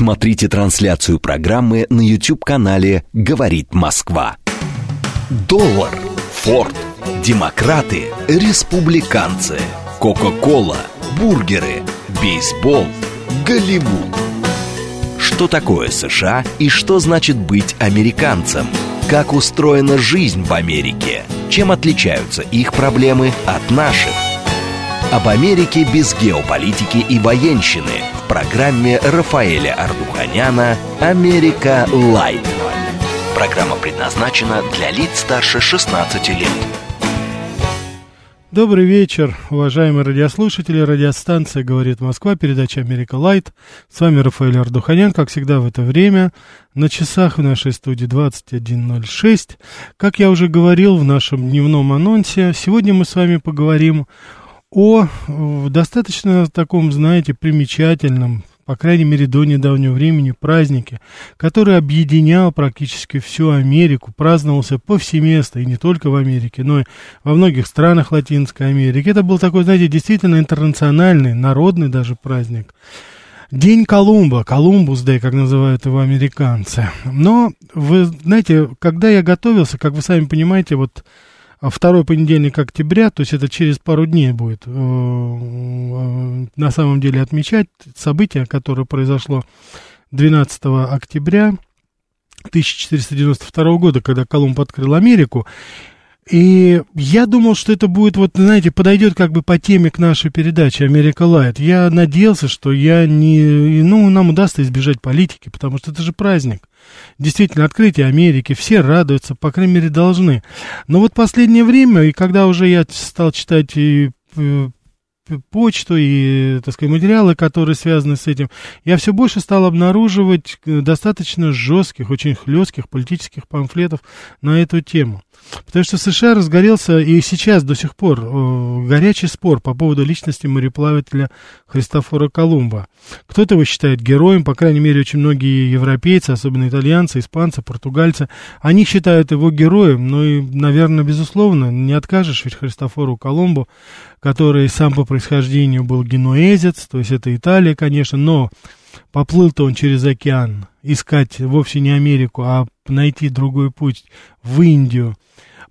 Смотрите трансляцию программы на YouTube-канале «Говорит Москва». Доллар, Форд, демократы, республиканцы, Кока-Кола, бургеры, бейсбол, Голливуд. Что такое США и что значит быть американцем? Как устроена жизнь в Америке? Чем отличаются их проблемы от наших? Об Америке без геополитики и военщины программе Рафаэля Ардуханяна «Америка Light». Программа предназначена для лиц старше 16 лет. Добрый вечер, уважаемые радиослушатели. Радиостанция «Говорит Москва», передача «Америка Light». С вами Рафаэль Ардуханян, как всегда в это время. На часах в нашей студии 21.06. Как я уже говорил в нашем дневном анонсе, сегодня мы с вами поговорим о достаточно таком, знаете, примечательном, по крайней мере, до недавнего времени празднике, который объединял практически всю Америку, праздновался повсеместно, и не только в Америке, но и во многих странах Латинской Америки. Это был такой, знаете, действительно интернациональный, народный даже праздник. День Колумба, Колумбус Дэй, как называют его американцы. Но, вы знаете, когда я готовился, как вы сами понимаете, вот второй понедельник октября, то есть это через пару дней будет э, э, на самом деле отмечать событие, которое произошло 12 октября 1492 года, когда Колумб открыл Америку. И я думал, что это будет, вот, знаете, подойдет как бы по теме к нашей передаче «Америка Лайт». Я надеялся, что я не... Ну, нам удастся избежать политики, потому что это же праздник. Действительно, открытие Америки, все радуются, по крайней мере, должны. Но вот последнее время, и когда уже я стал читать и э, почту и, так сказать, материалы, которые связаны с этим, я все больше стал обнаруживать э, достаточно жестких, очень хлестких политических памфлетов на эту тему. Потому что в США разгорелся и сейчас до сих пор э, горячий спор по поводу личности мореплавателя Христофора Колумба. Кто-то его считает героем, по крайней мере, очень многие европейцы, особенно итальянцы, испанцы, португальцы, они считают его героем, ну и, наверное, безусловно, не откажешь ведь Христофору Колумбу, который сам по происхождению был генуэзец, то есть это Италия, конечно, но поплыл-то он через океан искать вовсе не Америку, а найти другой путь в Индию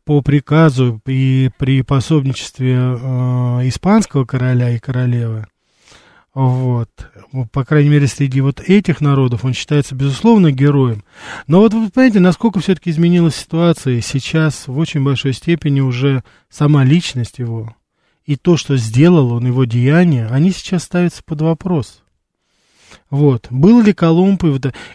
по приказу и при пособничестве э, испанского короля и королевы. Вот. По крайней мере, среди вот этих народов он считается, безусловно, героем. Но вот вы понимаете, насколько все-таки изменилась ситуация. Сейчас в очень большой степени уже сама личность его и то, что сделал он, его деяния, они сейчас ставятся под вопрос. Вот. Был ли Колумб?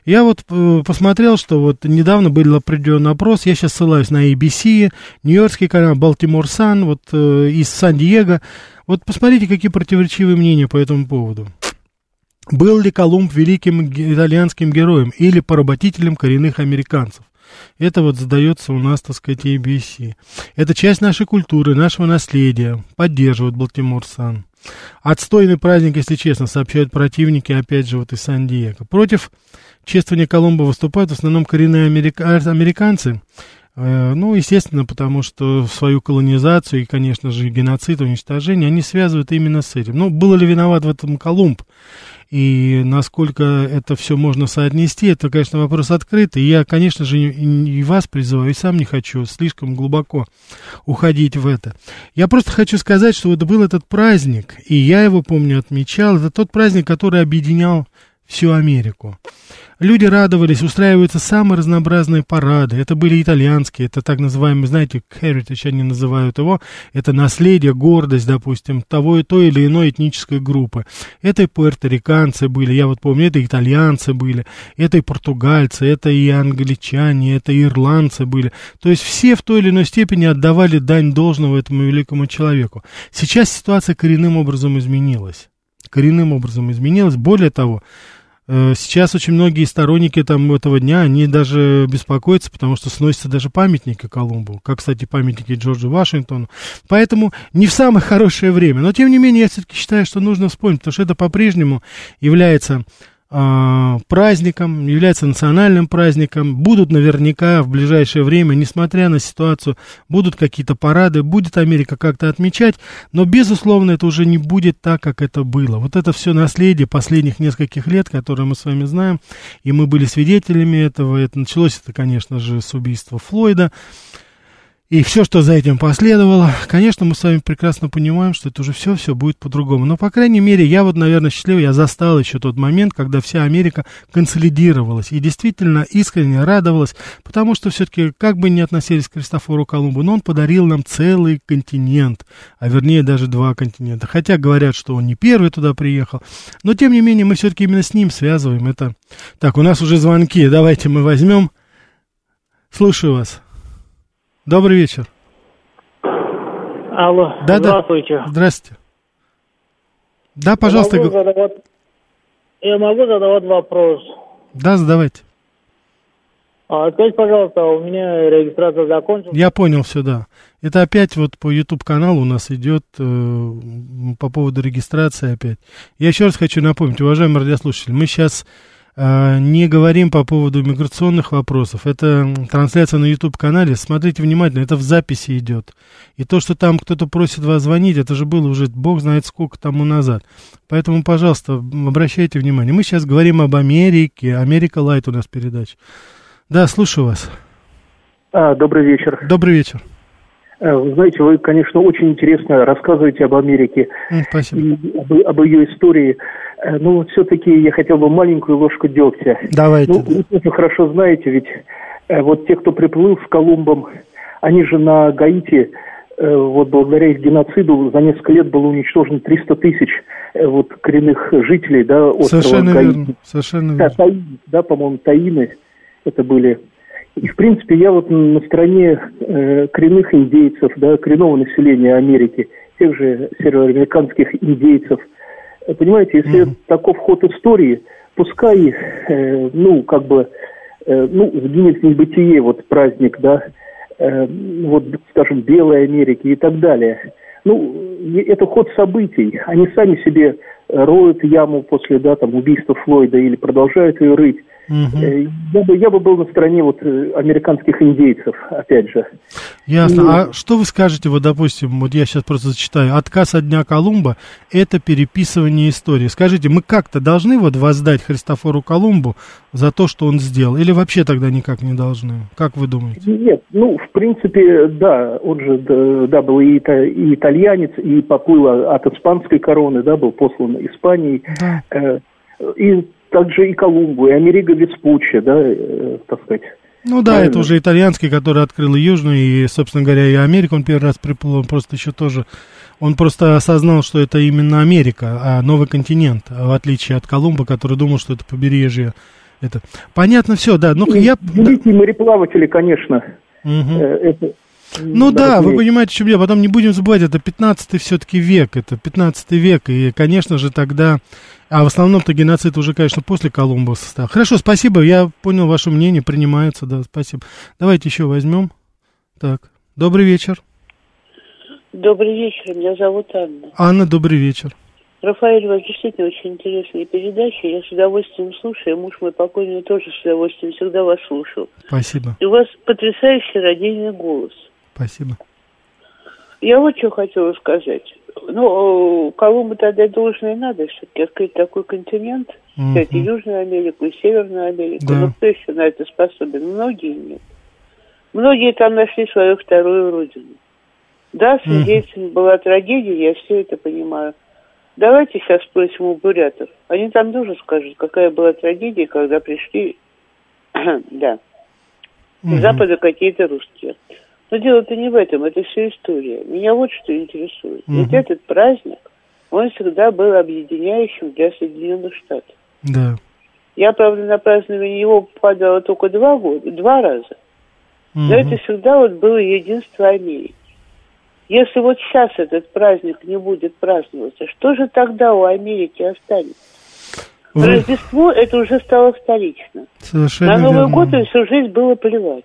Я вот э, посмотрел, что вот недавно был определенный опрос, я сейчас ссылаюсь на ABC, Нью-Йоркский канал, Балтимор Сан, вот э, из Сан-Диего. Вот посмотрите, какие противоречивые мнения по этому поводу. Был ли Колумб великим итальянским героем или поработителем коренных американцев? Это вот задается у нас, так сказать, ABC. Это часть нашей культуры, нашего наследия. Поддерживают Балтимор Сан. Отстойный праздник, если честно, сообщают противники, опять же, вот из Сан-Диего. Против чествования Колумба выступают в основном коренные америка... американцы. Э, ну, естественно, потому что свою колонизацию и, конечно же, геноцид, уничтожение, они связывают именно с этим. Ну, был ли виноват в этом Колумб? И насколько это все можно соотнести, это, конечно, вопрос открытый. Я, конечно же, и вас призываю, и сам не хочу слишком глубоко уходить в это. Я просто хочу сказать, что вот был этот праздник, и я его, помню, отмечал. Это тот праздник, который объединял всю Америку. Люди радовались, устраиваются самые разнообразные парады. Это были итальянские, это так называемые, знаете, heritage они называют его. Это наследие, гордость, допустим, того и той или иной этнической группы. Это и пуэрториканцы были, я вот помню, это итальянцы были, это и португальцы, это и англичане, это и ирландцы были. То есть все в той или иной степени отдавали дань должного этому великому человеку. Сейчас ситуация коренным образом изменилась коренным образом изменилась. Более того, сейчас очень многие сторонники там этого дня, они даже беспокоятся, потому что сносятся даже памятники Колумбу, как, кстати, памятники Джорджу Вашингтону. Поэтому не в самое хорошее время. Но, тем не менее, я все-таки считаю, что нужно вспомнить, потому что это по-прежнему является э, праздником, является национальным праздником. Будут наверняка в ближайшее время, несмотря на ситуацию, будут какие-то парады, будет Америка как-то отмечать, но, безусловно, это уже не будет так, как это было. Вот это все наследие последних нескольких лет, которое мы с вами знаем, и мы были свидетелями этого. Это началось это, конечно же, с убийства Флойда. И все, что за этим последовало, конечно, мы с вами прекрасно понимаем, что это уже все, все будет по-другому. Но, по крайней мере, я вот, наверное, счастлив, я застал еще тот момент, когда вся Америка консолидировалась и действительно искренне радовалась, потому что все-таки, как бы ни относились к Христофору Колумбу, но он подарил нам целый континент, а вернее даже два континента. Хотя говорят, что он не первый туда приехал, но тем не менее мы все-таки именно с ним связываем это. Так, у нас уже звонки, давайте мы возьмем. Слушаю вас. Добрый вечер. Алло, да, здравствуйте. Да. Здравствуйте. Да, пожалуйста. Я могу, задавать... Я могу задавать вопрос? Да, задавайте. А, скажите, пожалуйста, у меня регистрация закончилась. Я понял все, да. Это опять вот по YouTube каналу у нас идет э, по поводу регистрации опять. Я еще раз хочу напомнить, уважаемые радиослушатели, мы сейчас не говорим по поводу миграционных вопросов. Это трансляция на YouTube-канале. Смотрите внимательно, это в записи идет. И то, что там кто-то просит вас звонить, это же было уже бог знает сколько тому назад. Поэтому, пожалуйста, обращайте внимание. Мы сейчас говорим об Америке. Америка Лайт у нас передача. Да, слушаю вас. А, добрый вечер. Добрый вечер. Э, вы знаете, вы, конечно, очень интересно рассказываете об Америке. Спасибо. И об, об ее истории. Э, ну, вот все-таки я хотел бы маленькую ложку дегтя. Давайте. Ну, вы тоже хорошо знаете, ведь э, вот те, кто приплыл с Колумбом, они же на Гаити, вот благодаря их геноциду за несколько лет было уничтожено 300 тысяч вот коренных жителей, да, острова Совершенно Гаити. верно, совершенно да, верно. Таины, да, по-моему, Таины это были и, в принципе, я вот на стороне э, коренных индейцев, да, коренного населения Америки, тех же североамериканских индейцев. Понимаете, если Мгм. таков ход истории, пускай, э, ну, как бы, э, ну, сгинет в небытие вот праздник, да, э, вот, скажем, Белой Америки и так далее. Ну, это ход событий. Они сами себе роют яму после, да, там, убийства Флойда или продолжают ее рыть. Э, Я бы, я бы был на стороне вот э, американских индейцев, опять же. Ясно. Ну, А что вы скажете, вот, допустим, вот я сейчас просто зачитаю, отказ от Дня Колумба – это переписывание истории. Скажите, мы как-то должны вот воздать Христофору Колумбу за то, что он сделал, или вообще тогда никак не должны? Как вы думаете? Нет, ну, в принципе, да, он же, да, был и, и итальянец, и поплыл от испанской короны, да, был послан Испанией. Да. Э, И также и Колумбу, и Америго Веспуччи, да, э, так сказать. Ну да, Правильно. это уже итальянский, который открыл и Южную, и, собственно говоря, и Америку он первый раз приплыл, он просто еще тоже, он просто осознал, что это именно Америка, а новый континент, в отличие от Колумба, который думал, что это побережье. Это. Понятно все, да. Ну, я... великие мореплаватели, конечно, э, это... Ну да, вы понимаете, в чем дело. Потом не будем забывать, это 15 все-таки век, это 15 век, и, конечно же, тогда... А в основном-то геноцид уже, конечно, после Колумба состав. Хорошо, спасибо, я понял ваше мнение, принимается, да, спасибо. Давайте еще возьмем. Так, добрый вечер. Добрый вечер, меня зовут Анна. Анна, добрый вечер. Рафаэль, у вас действительно очень интересная передача. Я с удовольствием слушаю. Муж мой покойный тоже с удовольствием всегда вас слушал. Спасибо, И у вас потрясающий родильный голос. Спасибо. Я вот что хотела сказать. Ну, Колумбу тогда должное надо все-таки открыть такой континент. Мгм. Кстати, Южную Америку и Северную Америку. Да. Но кто еще на это способен? Многие нет. Многие там нашли свою вторую родину. Да, с индейцами была трагедия, я все это понимаю. Давайте сейчас спросим у бурятов. Они там тоже скажут, какая была трагедия, когда пришли, да, с запада какие-то русские. Но дело-то не в этом, это все история. Меня вот что интересует. Ведь Мгм. этот праздник, он всегда был объединяющим для Соединенных Штатов. Да. Я, правда, на празднование его попадала только два года, два раза. Но Мгм. это всегда вот было единство Америки. Если вот сейчас этот праздник не будет праздноваться, что же тогда у Америки останется? Вы- Рождество это уже стало столично. Совершенно На Новый верно. год и всю жизнь было плевать.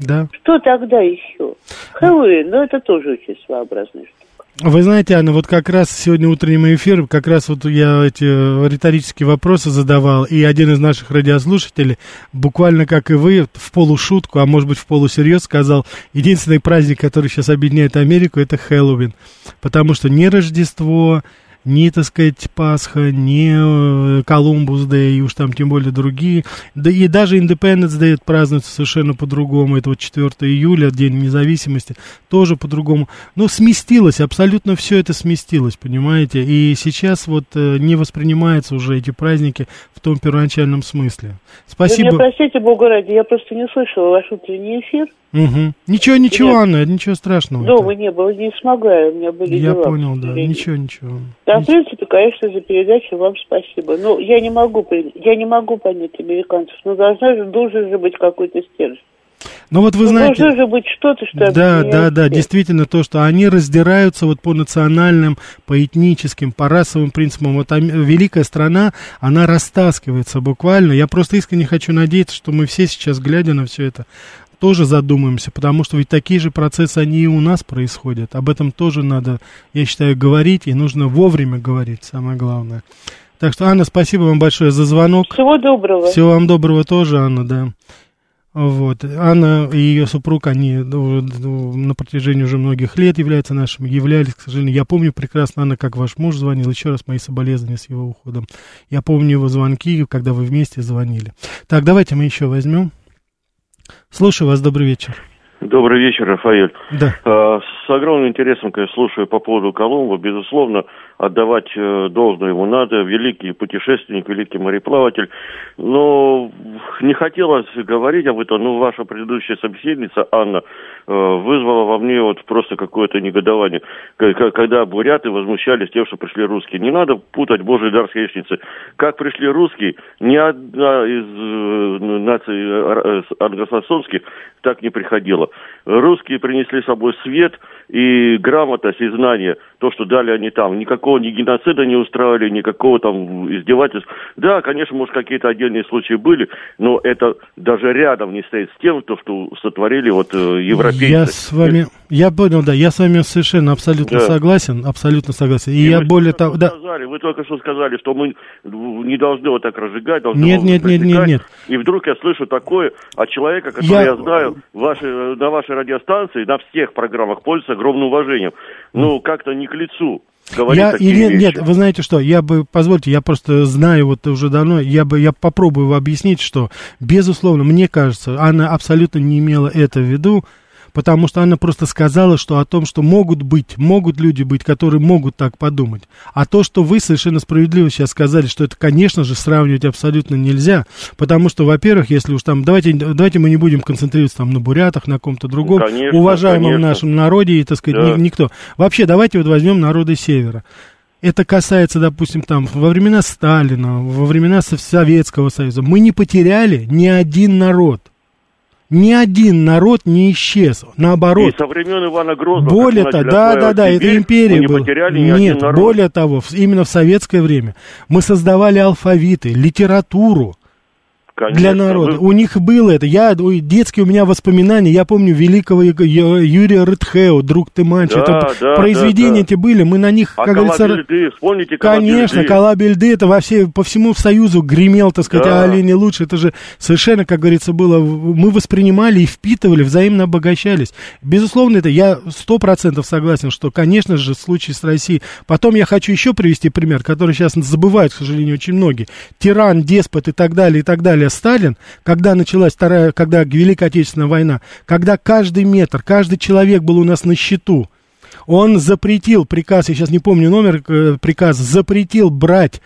Да. Что тогда еще? Хэллоуин, но это тоже очень своеобразная штука. Вы знаете, Анна, вот как раз сегодня утренний эфир, как раз вот я эти риторические вопросы задавал, и один из наших радиослушателей, буквально как и вы, в полушутку, а может быть в полусерьез сказал, единственный праздник, который сейчас объединяет Америку, это Хэллоуин. Потому что не Рождество, ни, так сказать, Пасха, ни э, Колумбус Дэй, и уж там тем более другие. Да и даже Independence Day празднуется совершенно по-другому. Это вот 4 июля, День независимости, тоже по-другому. Но сместилось, абсолютно все это сместилось, понимаете? И сейчас вот э, не воспринимаются уже эти праздники в том первоначальном смысле. Спасибо. Вы меня простите, Бога ради, я просто не слышала ваш утренний эфир. Угу. Ничего, ничего, Нет. Анна, ничего страшного. Дома не было, не смогла, у меня были Я дела. Я понял, да, ничего, ничего. Да, ничего. в принципе, конечно, за передачу вам спасибо. Но я не могу, я не могу понять американцев, но должна же, должен же быть какой-то стержень. Ну вот вы ну, знаете... Должно же быть что-то, что... Да, да, да, действительно то, что они раздираются вот по национальным, по этническим, по расовым принципам. Вот великая страна, она растаскивается буквально. Я просто искренне хочу надеяться, что мы все сейчас, глядя на все это, тоже задумаемся, потому что ведь такие же процессы, они и у нас происходят. Об этом тоже надо, я считаю, говорить, и нужно вовремя говорить, самое главное. Так что, Анна, спасибо вам большое за звонок. Всего доброго. Всего вам доброго тоже, Анна, да. Вот. Анна и ее супруг, они на протяжении уже многих лет являются нашими, являлись, к сожалению. Я помню прекрасно, Анна, как ваш муж звонил. Еще раз мои соболезнования с его уходом. Я помню его звонки, когда вы вместе звонили. Так, давайте мы еще возьмем. Слушаю вас, добрый вечер. Добрый вечер, Рафаэль. Да. А, с огромным интересом, конечно, слушаю по поводу Колумба. Безусловно, отдавать э, должное ему надо. Великий путешественник, великий мореплаватель. Но не хотелось говорить об этом, но ваша предыдущая собеседница, Анна, э, вызвала во мне вот просто какое-то негодование. Когда буряты возмущались тем, что пришли русские. Не надо путать Божий дар с яичницей. Как пришли русские, ни одна из э, наций англосаксонских так не приходила. Русские принесли с собой свет и грамотность, и знания, то, что дали они там. Никакого ни геноцида не устраивали, никакого там издевательства. Да, конечно, может, какие-то отдельные случаи были, но это даже рядом не стоит с тем, то, что сотворили вот э, европейцы. Я с вами, я понял, да, я с вами совершенно абсолютно да. согласен, абсолютно согласен. И, и я более того, да. Сказали, вы только что сказали, что мы не должны вот так разжигать, должны нет, нет, нет, нет, нет. И вдруг я слышу такое от человека, которого я, я знаю ваши, на вашей радиостанции, на всех программах пользуется огромным уважением. Ну, как-то не к лицу. Я, или, нет, вы знаете что, я бы, позвольте, я просто знаю вот уже давно, я бы, я попробую объяснить, что, безусловно, мне кажется, она абсолютно не имела это в виду, потому что она просто сказала, что о том, что могут быть, могут люди быть, которые могут так подумать. А то, что вы совершенно справедливо сейчас сказали, что это, конечно же, сравнивать абсолютно нельзя, потому что, во-первых, если уж там, давайте, давайте мы не будем концентрироваться там на бурятах, на ком-то другом, конечно, уважаемом конечно. нашем народе, и, так сказать, да. никто. Вообще, давайте вот возьмем народы Севера. Это касается, допустим, там, во времена Сталина, во времена Советского Союза. Мы не потеряли ни один народ. Ни один народ не исчез, наоборот. И со времен Ивана Грозного. Более того, да, да, да, это империя была. Нет, более того, именно в советское время мы создавали алфавиты, литературу, Конечно, для народа. Вы... У них было это. Я, детские у меня воспоминания. Я помню великого Юрия Рытхео, друг ты мальчик. Да, это да, произведения да, да. эти были. Мы на них, а как говорится... Бельды, вспомните Конечно, Калабельды. Это во все, по всему Союзу гремел, так сказать, да. олени лучше. Это же совершенно, как говорится, было... Мы воспринимали и впитывали, взаимно обогащались. Безусловно, это я сто процентов согласен, что, конечно же, случай с Россией. Потом я хочу еще привести пример, который сейчас забывают, к сожалению, очень многие. Тиран, деспот и так далее, и так далее Сталин, когда началась вторая, когда Великая Отечественная война, когда каждый метр, каждый человек был у нас на счету, он запретил приказ, я сейчас не помню номер э, приказа, запретил брать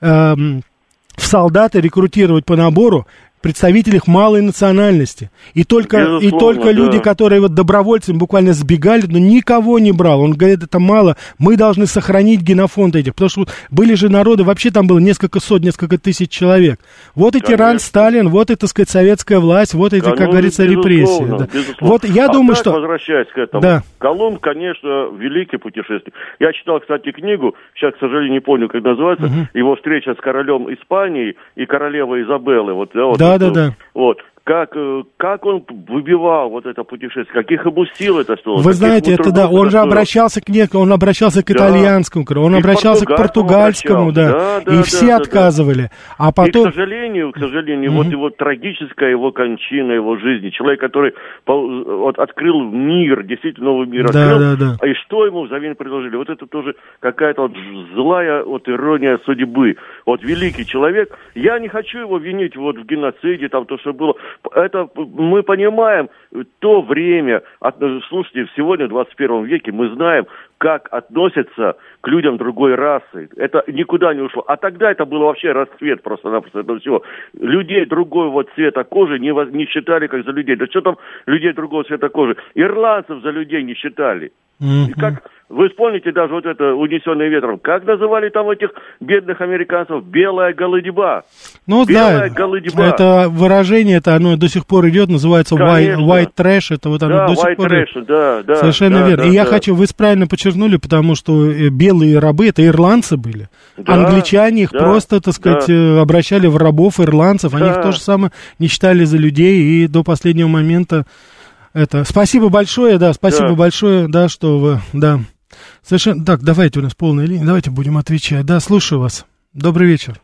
э, в солдаты, рекрутировать по набору представителей малой национальности. И только, и только да. люди, которые вот добровольцами буквально сбегали, но никого не брал. Он говорит, это мало, мы должны сохранить генофонд этих. Потому что были же народы, вообще там было несколько сот, несколько тысяч человек. Вот и Конечно. тиран Сталин, вот и, так сказать, советская власть, вот эти, как говорится, репрессии. Да. Вот я а думаю, что... возвращаясь к этому. Да. Колумб, конечно, великий путешественник. Я читал, кстати, книгу, сейчас, к сожалению, не помню, как называется, угу. его встреча с королем Испании и королевой Изабеллы. Вот, да, да, да, да. Вот. Как, э, как он выбивал вот это путешествие, каких ему сил это стоило. Вы знаете, это да, он же обращался к нек, он обращался к да. итальянскому, он и обращался к португальскому, да, да, да, и да, все да, отказывали. Да. А потом... И, к сожалению, к сожалению, mm-hmm. вот его трагическая его кончина, его жизни, человек, который вот, открыл мир, действительно новый мир да, открыл, да, да. и что ему взамен предложили? Вот это тоже какая-то вот злая вот ирония судьбы. Вот великий человек, я не хочу его винить вот в геноциде, там то, что было, это мы понимаем то время, от, слушайте, сегодня в 21 веке мы знаем, как относятся к людям другой расы. Это никуда не ушло. А тогда это был вообще расцвет просто-напросто этого всего. Людей другого цвета кожи не, не считали как за людей. Да что там людей другого цвета кожи? Ирландцев за людей не считали. Mm-hmm. И как, вы вспомните даже вот это «Унесенное ветром». Как называли там этих бедных американцев? «Белая голодьба». Ну Белая да, голодьба. это выражение, это оно до сих пор идет, называется white, white trash, это вот оно да, до сих пор trash, да, да, Совершенно да, верно. Да, И да. я хочу, вы правильно подчеркнули, потому что э, белые рабы, это ирландцы были. Да, Англичане их да, просто, так сказать, да. э, обращали в рабов ирландцев, они Да. их тоже самое не считали за людей, и до последнего момента это... Спасибо большое, да, спасибо Да. большое, да, что вы, да. Совершенно... Так, давайте у нас полная линия, давайте будем отвечать. Да, слушаю вас. Добрый вечер.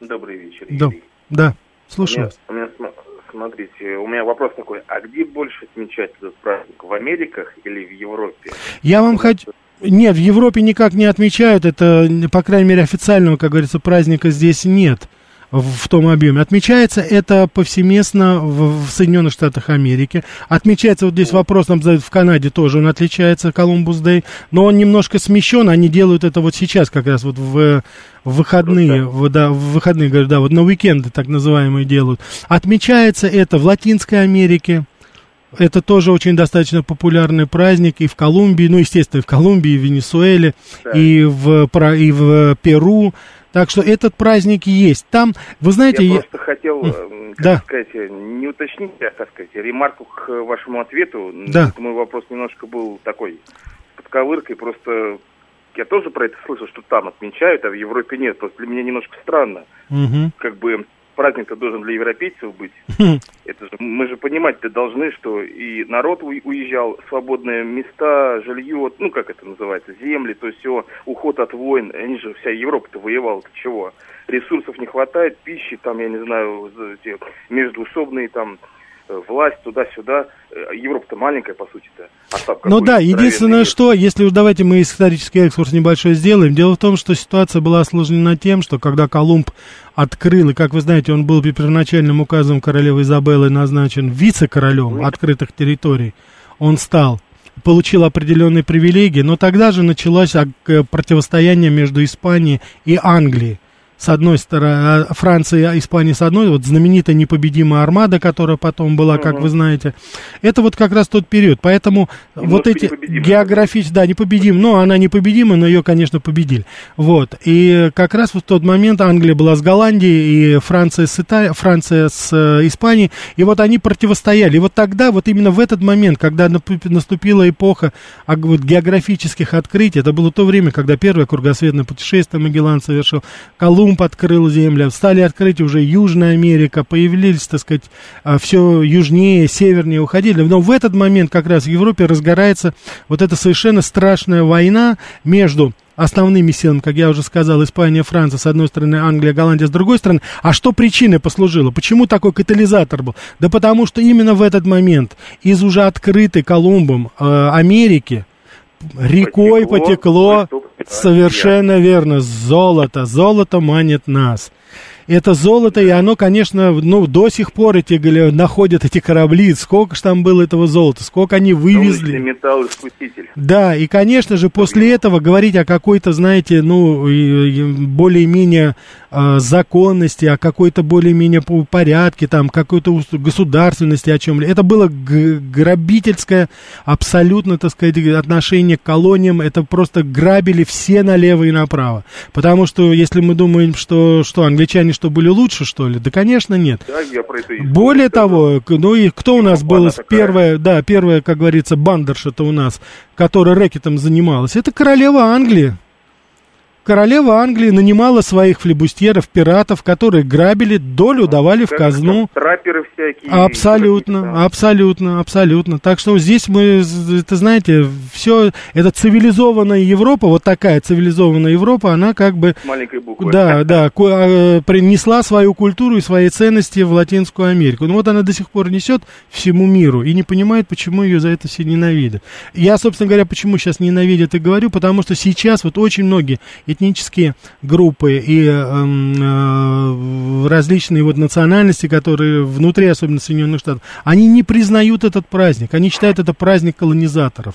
Добрый вечер, Да, Юрий. да, У слушаю меня, вас. у меня см- смотрите, у меня вопрос такой, а где больше отмечать этот праздник, в Америках или в Европе? Я вам хочу... Нет, в Европе никак не отмечают, это, по крайней мере, официального, как говорится, праздника здесь нет в, том объеме. Отмечается это повсеместно в, в Соединенных Штатах Америки. Отмечается, вот здесь вопрос нам задают, в Канаде тоже он отличается, Колумбус Дэй, но он немножко смещен, они делают это вот сейчас, как раз вот в, в выходные, в, да, в выходные, говорю, да, вот на уикенды так называемые делают. Отмечается это в Латинской Америке, это тоже очень достаточно популярный праздник и в Колумбии, ну, естественно, и в Колумбии, и в Венесуэле, Да. и, в, и в Перу. Так что этот праздник есть. Там, вы знаете, Я я- просто хотел, м, как да. сказать, не уточнить, а, так сказать, ремарку к вашему ответу. Да. Мой вопрос немножко был такой, с подковыркой, просто я тоже про это слышал, что там отмечают, а в Европе нет. Просто для меня немножко странно. Мгм. Как бы праздник-то должен для европейцев быть. Хм. Это же мы же понимать-то должны, что и народ уезжал, свободные места, жилье, ну как это называется, земли, то есть все, уход от войн. Они же вся Европа-то воевала, ты чего? Ресурсов не хватает, пищи, там, я не знаю, междуусобные там власть туда-сюда. Э, Европа-то маленькая, по сути-то. А Ну да, единственное, мир. что, если уж давайте мы исторический экскурс небольшой сделаем, дело в том, что ситуация была осложнена тем, что когда Колумб открыл, и как вы знаете, он был первоначальным указом королевы Изабеллы назначен вице-королем открытых территорий, он стал получил определенные привилегии, но тогда же началось а, противостояние между Испанией и Англией. С одной стороны, а, Франция и Испания с одной, вот знаменитая непобедимая армада, которая потом была, как вы знаете, это вот как раз тот период. Поэтому вот Немножко эти непобедимая. географические, да, непобедимая, но она непобедимая, но ее, конечно, победили. Вот, и как раз вот в тот момент Англия была с Голландией, и Франция с, Ита... Франция с э, Испанией, и вот они противостояли. И вот тогда, вот именно в этот момент, когда наступила эпоха вот, географических открытий, это было то время, когда первое кругосветное путешествие Магеллан совершил, Колумб открыл землю, стали открыть уже Южная Америка, появились, так сказать, все южнее, севернее уходили. Но в этот момент как раз в Европе разгорается вот эта совершенно страшная война между основными силами, как я уже сказал, Испания, Франция, с одной стороны, Англия, Голландия, с другой стороны. А что причиной послужило? Почему такой катализатор был? Да потому что именно в этот момент из уже открытой Колумбом э, Америки рекой Потекло, потекло, совершенно верно, золото. Золото манит нас. Это золото, и оно, конечно, ну, до сих пор эти находят эти корабли. Сколько же там было этого золота, сколько они вывезли. металл искуситель. Да, и, конечно же, после этого говорить о какой-то, знаете, ну, более-менее э, законности, о какой-то более-менее по- порядке, там, какой-то государственности, о чем-либо. Это было грабительское абсолютно, так сказать, отношение к колониям. Это просто грабили все налево и направо. Потому что, если мы думаем, что, что англичане что были лучше, что ли, да, конечно, нет. Да, я про это и Более того, к- ну и кто у нас Ну, был первая, да, первая, как говорится, бандерша-то у нас, которая рэкетом занималась, это королева Англии. Королева Англии нанимала своих флебустьеров, пиратов, которые грабили, долю давали в казну. Траперы всякие. Абсолютно, абсолютно, абсолютно. Так что здесь мы, это знаете, все, это цивилизованная Европа, вот такая цивилизованная Европа, она как бы... Маленькой буквы. Да, да, э, принесла свою культуру и свои ценности в Латинскую Америку. Ну вот она до сих пор несет всему миру и не понимает, почему ее за это все ненавидят. Я, собственно говоря, почему сейчас ненавидят и говорю, потому что сейчас вот очень многие этнические группы и эм, э, различные вот национальности, которые внутри, особенно Соединенных Штатов, они не признают этот праздник, они считают это праздник колонизаторов.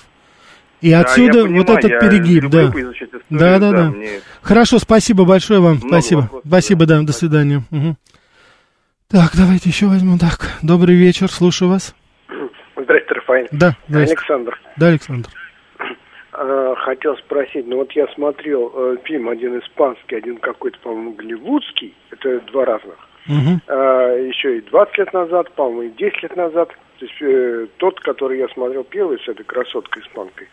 И Да, отсюда я вот понимаю, этот я перегиб, да. историю, Да, да, да. мне- Хорошо, спасибо большое вам. Много спасибо. вопросов, спасибо, да. да, до свидания. Мгм. Так, давайте еще возьмем. Так, добрый вечер, слушаю вас. Здрасте, Рафаэль. Да, здравствуйте. Александр. Да, Александр. Э, Хотел спросить, ну вот я смотрел э, фильм один испанский, один какой-то, по-моему, голливудский, это два разных. Мгм. Э, Еще и 20 лет назад, по-моему, и 10 лет назад. То есть э, тот, который я смотрел первый с этой красоткой испанкой,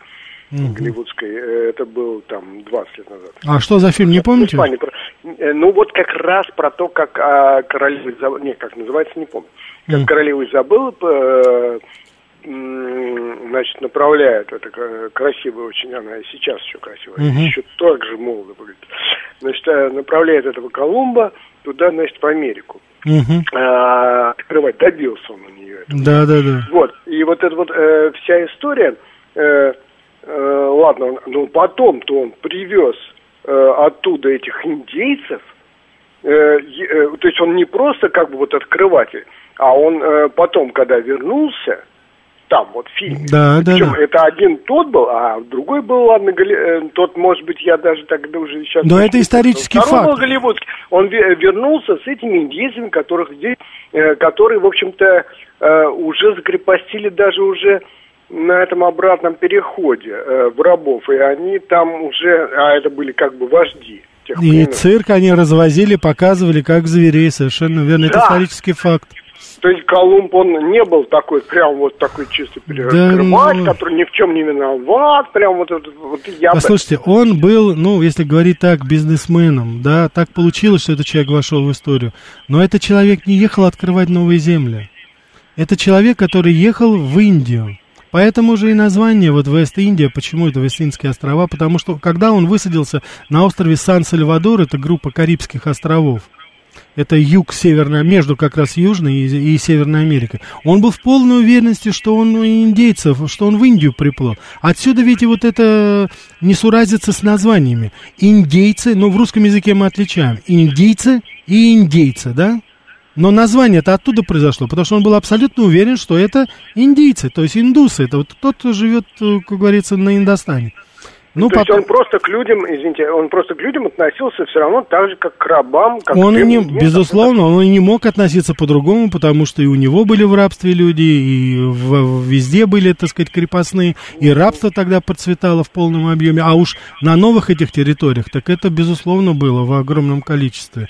Мгм. голливудской, э, это был там 20 лет назад. А что за фильм, не помните? В Испании про- э, Ну вот как раз про то, как а, королева Изабелла, не, как называется, не помню. Как Мгм. королева Изабелла, э, м, значит, направляет, это к- красивая очень, она и сейчас еще красивая, Мгм. еще так же молодо выглядит. Значит, э, направляет этого Колумба туда, значит, в Америку. А, открывать, добился он у нее этого. Да, да, да. Вот, и вот эта вот э, вся история, э, э, ладно, он- ну потом-то он привез э, оттуда этих индейцев, э, э, то есть он не просто как бы вот открыватель, а он э, потом, когда вернулся, там вот в фильме, Да, да, причем да. это один тот был, а другой был, ладно, Голли- э, тот, может быть, я даже тогда уже сейчас... Но это исторический помню. Второй факт. был голливудский. Он ве- вернулся с этими индейцами, которых здесь, э, которые, в общем-то, э, уже закрепостили даже уже на этом обратном переходе э, в рабов, и они там уже, а это были как бы вожди тех И племен. цирк они развозили, показывали, как зверей, совершенно верно. Это Да. исторический факт. То есть Колумб, он не был такой, прям вот такой чисто переоткрывать, ну- который ни в чем не виноват, прям вот, вот я бы- Послушайте, он был, ну, если говорить так, бизнесменом, да, так получилось, что этот человек вошел в историю. Но этот человек не ехал открывать новые земли. Это человек, который ехал в Индию. Поэтому же и название вот Вест-Индия, почему это Вест-Индские острова, потому что когда он высадился на острове Сан-Сальвадор, это группа Карибских островов, это юг Северной, между как раз Южной и, и Северной Америкой. Он был в полной уверенности, что он индейцев, что он в Индию приплыл. Отсюда ведь вот это несуразица с названиями. Индейцы, ну в русском языке мы отличаем. Индейцы и индейцы, да? Но название это оттуда произошло, потому что он был абсолютно уверен, что это индийцы, то есть индусы. Это вот тот, кто живет, э, как говорится, на Индостане. Ну, То есть потом- он просто к людям, извините, он просто к людям относился все равно так же, как к рабам, как он к не, безусловно, он и не мог относиться по-другому, потому что и у него были в рабстве люди, и в- везде были, так сказать, крепостные, и рабство тогда процветало в полном объеме, а уж на новых этих территориях, так это, безусловно, было в огромном количестве.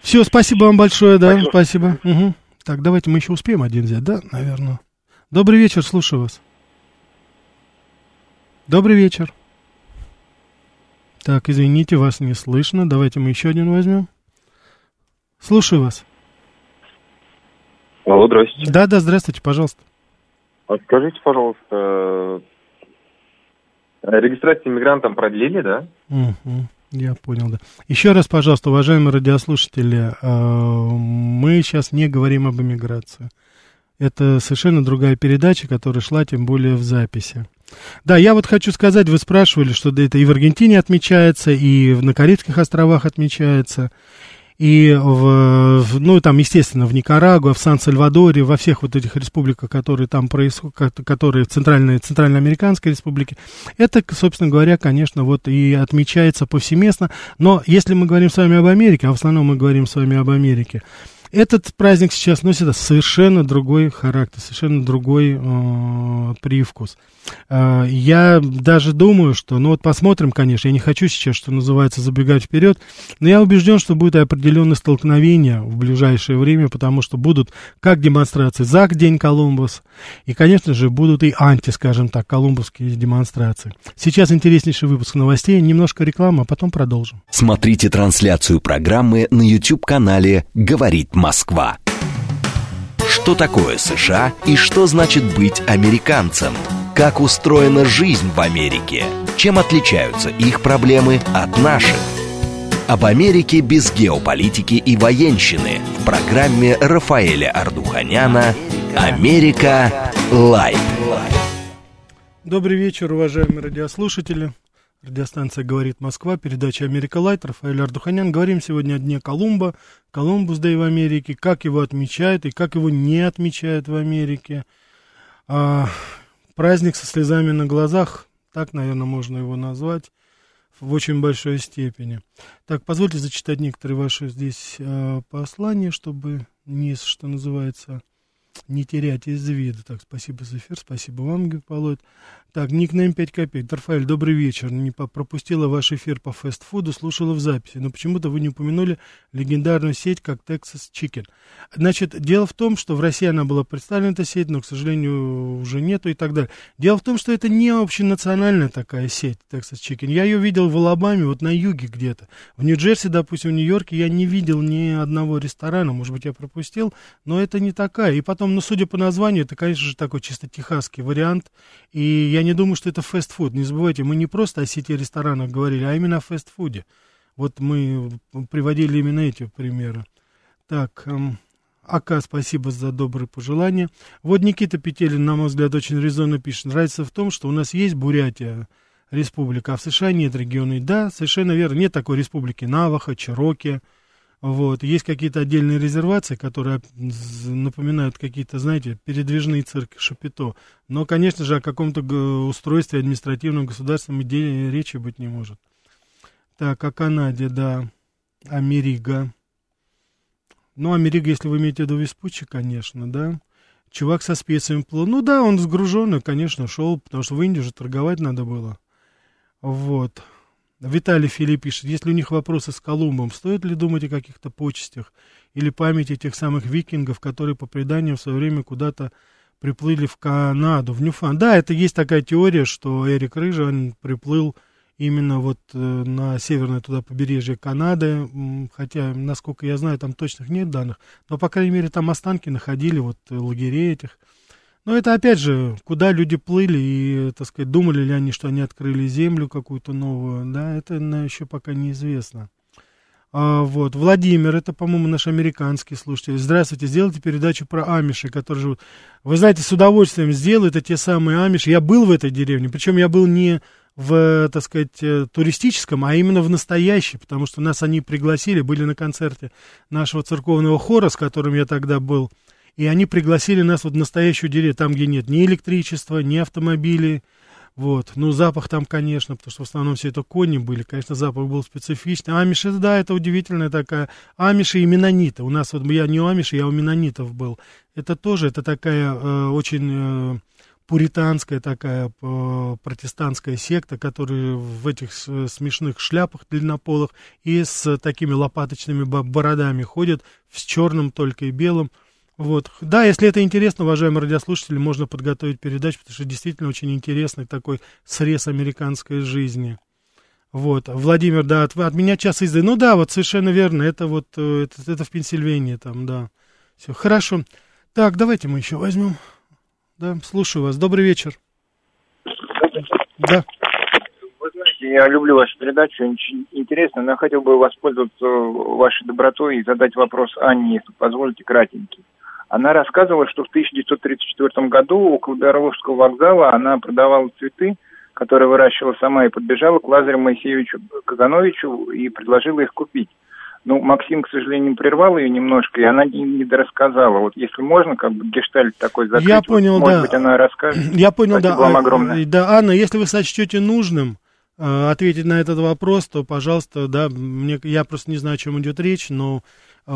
Все, спасибо вам большое, да, спасибо. Мгм. Так, давайте мы еще успеем один взять, да, наверное. Добрый вечер, слушаю вас. Добрый вечер. Так, извините, вас не слышно. Давайте мы еще один возьмем. Слушаю вас. Алло, здрасте. Да, да, здравствуйте, пожалуйста. А скажите, пожалуйста, э, регистрацию иммигрантам продлили, да? Мгм, я понял, да. Еще раз, пожалуйста, уважаемые радиослушатели, э, мы сейчас не говорим об иммиграции. Это совершенно другая передача, которая шла, тем более в записи. Да, я вот хочу сказать, вы спрашивали, что это и в Аргентине отмечается, и на Карибских островах отмечается, и в- ну, там, естественно, в Никарагуа, в Сан-Сальвадоре, во всех вот этих республиках, которые там происходят, которые в Центральной, Центральноамериканской республике, это, собственно говоря, конечно, вот и отмечается повсеместно. Но если мы говорим с вами об Америке, а в основном мы говорим с вами об Америке, Этот праздник сейчас носит совершенно другой характер, совершенно другой э, привкус. Э, я даже думаю, что, ну вот посмотрим, конечно, я не хочу сейчас, что называется, забегать вперед, но я убежден, что будет определенное столкновение в ближайшее время, потому что будут как демонстрации за День Колумбус, и, конечно же, будут и анти, скажем так, колумбусские демонстрации. Сейчас интереснейший выпуск новостей, немножко рекламы, а потом продолжим. Смотрите трансляцию программы на YouTube-канале «Говорит Москва». Что такое США и что значит быть американцем? Как устроена жизнь в Америке? Чем отличаются их проблемы от наших? Об Америке без геополитики и военщины в программе Рафаэля Ардуханяна «Америка. Light». Добрый вечер, уважаемые радиослушатели. Радиостанция «Говорит Москва», передача «Америка Light», Рафаэль Ардуханян. Говорим сегодня о Дне Колумба, Columbus Day в Америке, как его отмечают и как его не отмечают в Америке. А, праздник со слезами на глазах, так, наверное, можно его назвать, в очень большой степени. Так, позвольте зачитать некоторые ваши здесь а, послания, чтобы не, что называется, не терять из вида. Так, спасибо за эфир, спасибо вам, Гиполойд. Так, никнейм 5 копеек. Дарфаэль, добрый вечер. Не пропустила ваш эфир по фастфуду, слушала в записи, но почему-то вы не упомянули легендарную сеть, как Texas Chicken. Значит, дело в том, что в России она была представлена, эта сеть, но, к сожалению, уже нету и так далее. Дело в том, что это не общенациональная такая сеть, Texas Chicken. Я ее видел в Алабаме, вот на юге где-то. В Нью-Джерси, допустим, в Нью-Йорке я не видел ни одного ресторана, может быть, я пропустил, но это не такая. И потом, ну, судя по названию, это, конечно же, такой чисто техасский вариант, и я не думаю, что это фастфуд. Не забывайте, мы не просто о сети ресторанов говорили, а именно о фастфуде. Вот мы приводили именно эти примеры. Так, эм, АК, спасибо за добрые пожелания. Вот Никита Петелин, на мой взгляд, очень резонно пишет. Нравится в том, что у нас есть Бурятия, республика, а в США нет регионы. Да, совершенно верно, нет такой республики Наваха, Чироки, вот. Есть какие-то отдельные резервации, которые напоминают какие-то, знаете, передвижные цирки Шапито. Но, конечно же, о каком-то устройстве административном государственном идее речи быть не может. Так, о Канаде, да. Америга. Ну, Америга, если вы имеете в виду Веспуччи, конечно, да. Чувак со специями плыл. Ну да, он сгруженный, конечно, шел, потому что в Индию же торговать надо было. Вот. Виталий Филипп пишет, если у них вопросы с Колумбом, стоит ли думать о каких-то почестях или памяти тех самых викингов, которые по преданиям в свое время куда-то приплыли в Канаду, в Ньюфан. Да, это есть такая теория, что Эрик Рыжий, он приплыл именно вот э, на северное туда побережье Канады, хотя, насколько я знаю, там точных нет данных, но, по крайней мере, там останки находили, вот э, лагерей этих. Но это опять же, куда люди плыли и, так сказать, думали ли они, что они открыли землю какую-то новую, да, это еще пока неизвестно. А, вот, Владимир, это, по-моему, наш американский слушатель. Здравствуйте, сделайте передачу про амиши, которые живут. Вы знаете, с удовольствием сделаю, это те самые амиши. Я был в этой деревне, причем я был не в, так сказать, э, туристическом, а именно в настоящей, потому что нас они пригласили, были на концерте нашего церковного хора, с которым я тогда был и они пригласили нас вот в настоящую деревню, там, где нет ни электричества, ни автомобилей, вот, ну, запах там, конечно, потому что в основном все это кони были, конечно, запах был специфичный. Амиши, да, это удивительная такая, амиши и менониты, у нас вот, я не у амиши, я у менонитов был. Это тоже, это такая э, очень э, пуританская такая э, протестантская секта, которая в этих смешных шляпах длиннополых и с такими лопаточными бородами ходят, с черным только и белым. Вот. Да, если это интересно, уважаемые радиослушатели, можно подготовить передачу, потому что действительно очень интересный такой срез американской жизни. Вот, Владимир, да, от, от меня час езды. Ну да, вот совершенно верно, это вот, э, это, это в Пенсильвании там, да. Все, хорошо. Так, давайте мы еще возьмем. Да, слушаю вас. Добрый вечер. Да. Вы знаете, я люблю вашу передачу, очень интересно, но я хотел бы воспользоваться вашей добротой и задать вопрос Анне, если позволите, кратенький. Она рассказывала, что в 1934 году около Доровского вокзала она продавала цветы, которые выращивала сама, и подбежала к Лазарю Моисеевичу Казановичу и предложила их купить. Ну, Максим, к сожалению, прервал ее немножко, и она не, не дорассказала. Вот если можно, как бы гештальт такой закрыть, Я понял, вот, может да. быть, она расскажет. Я понял, Спасибо да. вам огромное. Да, Анна, если вы сочтете нужным, ответить на этот вопрос, то, пожалуйста, да, мне, я просто не знаю, о чем идет речь, но э,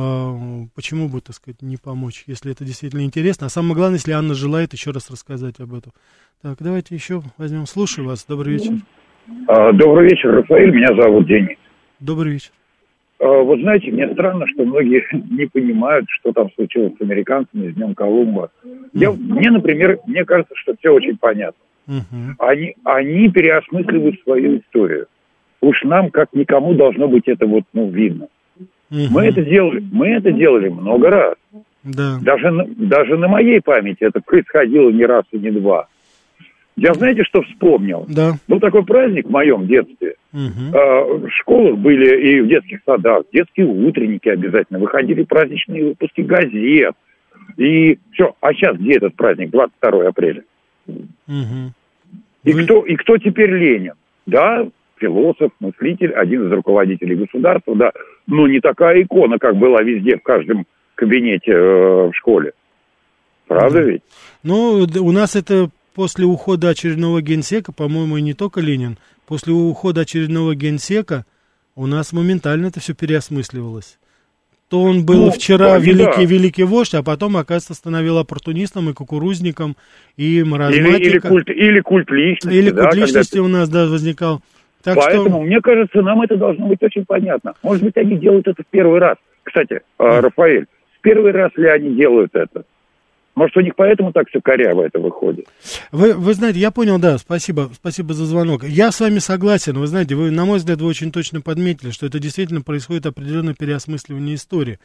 почему бы, так сказать, не помочь, если это действительно интересно. А самое главное, если Анна желает еще раз рассказать об этом. Так, давайте еще возьмем. Слушаю вас. Добрый вечер. А, Добрый вечер, Рафаэль. Меня зовут Денис. Добрый вечер. А, Вот знаете, мне странно, что многие не понимают, что там случилось с американцами с Днем Колумба. Я, мне, например, мне кажется, что все очень понятно. Они, они переосмысливают свою историю. Уж нам, как никому, должно быть это вот, ну, видно. Мы это делали, мы это делали много раз. Да. Даже, даже на моей памяти это происходило не раз и не два. Я знаете, что вспомнил? Да. Был такой праздник в моем детстве. А, В школах были и в детских садах детские утренники обязательно. Выходили праздничные выпуски газет. И все. А сейчас где этот праздник? 22 апреля. И, кто, и кто теперь Ленин? Да, философ, мыслитель, один из руководителей государства, да. Но не такая икона, как была везде, в каждом кабинете э, в школе. Правда ведь? Ну, у нас это после ухода очередного генсека, по-моему, и не только Ленин, после ухода очередного генсека у нас моментально это все переосмысливалось. То он был Ну, вчера да, великий, да. великий вождь, а потом, оказывается, становил оппортунистом и кукурузником, и Или, маразматиком. или, культ, или культ личности. Или да, культ личности ты- у нас, да, возникал. Так Поэтому, что... мне кажется, нам это должно быть очень понятно. Может быть, они делают это в первый раз. Кстати, э, Рафаэль, в первый раз ли они делают это? Может, у них поэтому так все коряво это выходит? Вы, вы знаете, я понял, да, спасибо, спасибо за звонок. Я с вами согласен, вы знаете, вы, на мой взгляд, вы очень точно подметили, что это действительно происходит определенное переосмысливание истории.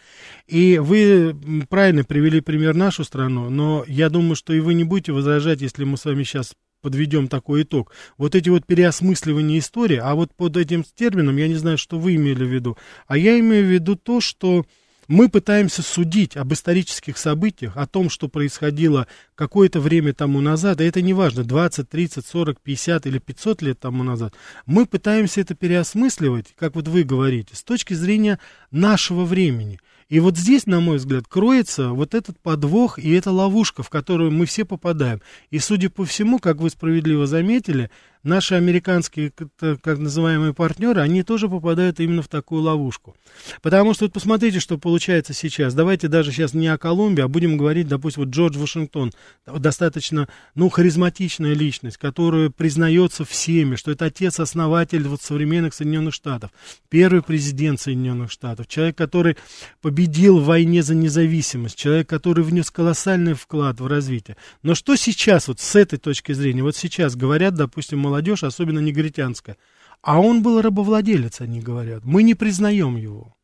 И вы правильно привели пример нашу страну, но я думаю, что и вы не будете возражать, если мы с вами сейчас подведем такой итог. Вот эти вот переосмысливания истории, а вот под этим термином я не знаю, что вы имели в виду, а я имею в виду то, что мы пытаемся судить об исторических событиях, о том, что происходило какое-то время тому назад, и это не важно, 20, 30, 40, 50 или 500 лет тому назад, мы пытаемся это переосмысливать, как вот вы говорите, с точки зрения нашего времени. И вот здесь, на мой взгляд, кроется вот этот подвох и эта ловушка, в которую мы все попадаем. И, судя по всему, как вы справедливо заметили, наши американские, как называемые партнеры, они тоже попадают именно в такую ловушку. Потому что вот посмотрите, что получается сейчас. Давайте даже сейчас не о Колумбии, а будем говорить, допустим, вот Джордж Вашингтон, достаточно, ну, харизматичная личность, которая признается всеми, что это отец-основатель вот современных Соединенных Штатов, первый президент Соединенных Штатов, человек, который победил в войне за независимость, человек, который внес колоссальный вклад в развитие. Но что сейчас, вот с этой точки зрения, вот сейчас говорят, допустим, молодежь, особенно негритянская, а он был рабовладелец, они говорят. Мы не признаем его.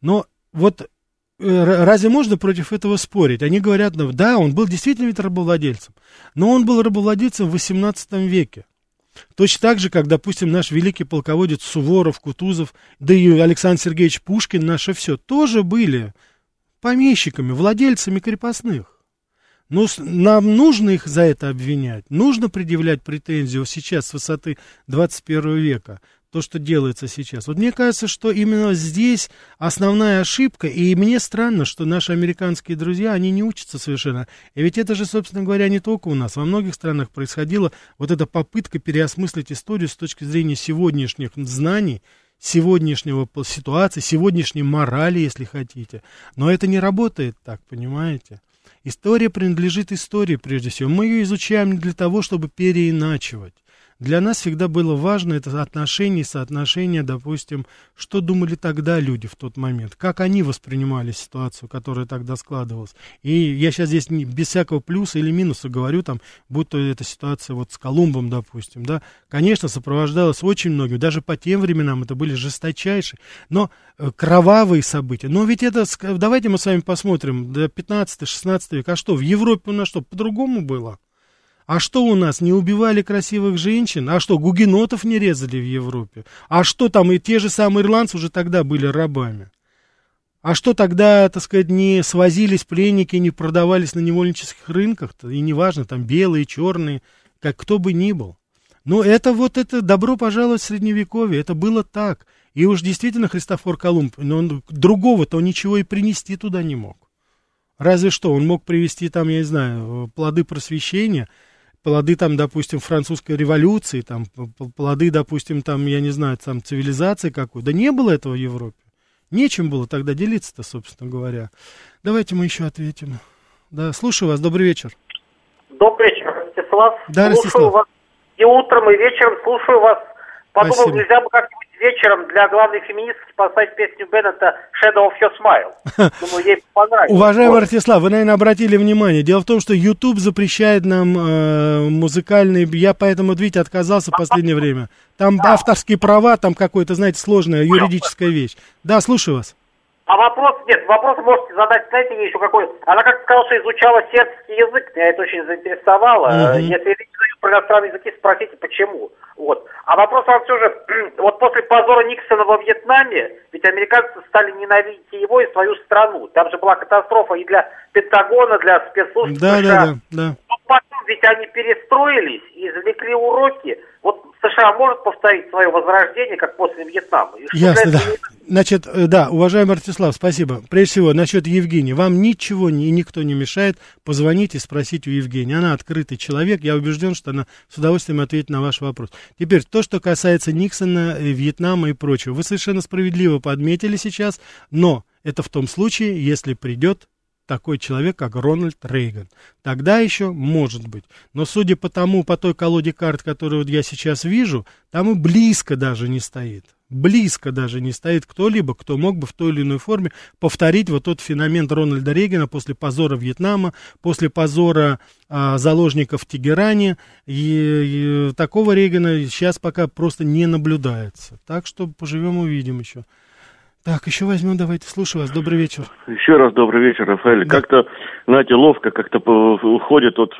Но вот э, разве можно против этого спорить? Они говорят, ну, да, он был действительно ведь рабовладельцем, но он был рабовладельцем в 18 веке. Точно так же, как, допустим, наш великий полководец Суворов, Кутузов, да и Александр Сергеевич Пушкин, наше все, тоже были помещиками, владельцами крепостных. С- нам нужно их за это обвинять, нужно предъявлять претензию сейчас с высоты 21 века, то, что делается сейчас. Вот мне кажется, что именно здесь основная ошибка, и мне странно, что наши американские друзья, они не учатся совершенно. И ведь это же, собственно говоря, не только у нас. Во многих странах происходила вот эта попытка переосмыслить историю с точки зрения сегодняшних знаний, сегодняшнего ситуации, сегодняшней морали, если хотите. Но это не работает так, понимаете? История принадлежит истории, прежде всего. Мы ее изучаем не для того, чтобы переиначивать. Для нас всегда было важно это отношение, соотношение, допустим, что думали тогда люди в тот момент, как они воспринимали ситуацию, которая тогда складывалась. И я сейчас здесь не, без всякого плюса или минуса говорю, там, будто эта ситуация вот с Колумбом, допустим, да, конечно, сопровождалась очень многим, даже по тем временам это были жесточайшие, но э, кровавые события. Но ведь это, давайте мы с вами посмотрим, до 15-16 века, а что, в Европе у нас что, по-другому было? А что у нас, не убивали красивых женщин? А что, гугенотов не резали в Европе? А что там, и те же самые ирландцы уже тогда были рабами? А что тогда, так сказать, не свозились пленники, не продавались на невольнических рынках? И неважно, там белые, черные, как кто бы ни был. Но это вот это добро пожаловать в средневековье, это было так. И уж действительно Христофор Колумб, но он другого-то ничего и принести туда не мог. Разве что он мог привести там, я не знаю, плоды просвещения, плоды там, допустим, французской революции, там, плоды, допустим, там, я не знаю, там, цивилизации какой. Да не было этого в Европе. Нечем было тогда делиться-то, собственно говоря. Давайте мы еще ответим. Да, слушаю вас, добрый вечер. Добрый вечер, Ростислав. Да, слушаю Ростислав. вас и утром, и вечером слушаю вас. Подумал, Спасибо. нельзя бы как-нибудь вечером для главной феминистки поставить песню Беннета «Shadow of Your Smile». Думаю, ей понравится. Уважаемый Вот. Ростислав, вы, наверное, обратили внимание. Дело в том, что YouTube запрещает нам э, музыкальные... Я поэтому, видите, отказался в последнее время. Там авторские права, там какое-то, знаете, сложная юридическая вещь. Да, слушаю вас. А вопрос, нет, вопрос можете задать, знаете, ей еще какой. Она как сказала, что изучала сербский язык, меня это очень заинтересовало. Мгм. Если идет про иностранные языки, спросите, почему. Вот. А вопрос вам все же, вот после позора Никсона во Вьетнаме, ведь американцы стали ненавидеть его, и свою страну. Там же была катастрофа и для Пентагона, для спецслужб Да, США. да, да, да. Но потом ведь они перестроились и извлекли уроки. Вот США может повторить свое возрождение, как после Вьетнама. И Ясно, да. Значит, э, да, уважаемый Ростислав, спасибо. Прежде всего, насчет Евгении. Вам ничего и никто не мешает позвонить и спросить у Евгении. Она открытый человек. Я убежден, что она с удовольствием ответит на ваш вопрос. Теперь, то, что касается Никсона, э, Вьетнама и прочего. Вы совершенно справедливо подметили сейчас, но это в том случае, если придет такой человек, как Рональд Рейган. Тогда еще может быть. Но судя по тому, по той колоде карт, которую я сейчас вижу, там и близко даже не стоит. Близко даже не стоит кто-либо, кто мог бы в той или иной форме повторить вот тот феномен Рональда Рейгана после позора Вьетнама, после позора а, заложников в Тегеране. И, и такого Рейгана сейчас пока просто не наблюдается. Так что поживем увидим еще. Так, еще возьмем, давайте, слушаю вас. Добрый вечер. Еще раз добрый вечер, Рафаэль. Как-то, знаете, ловко как-то уходит от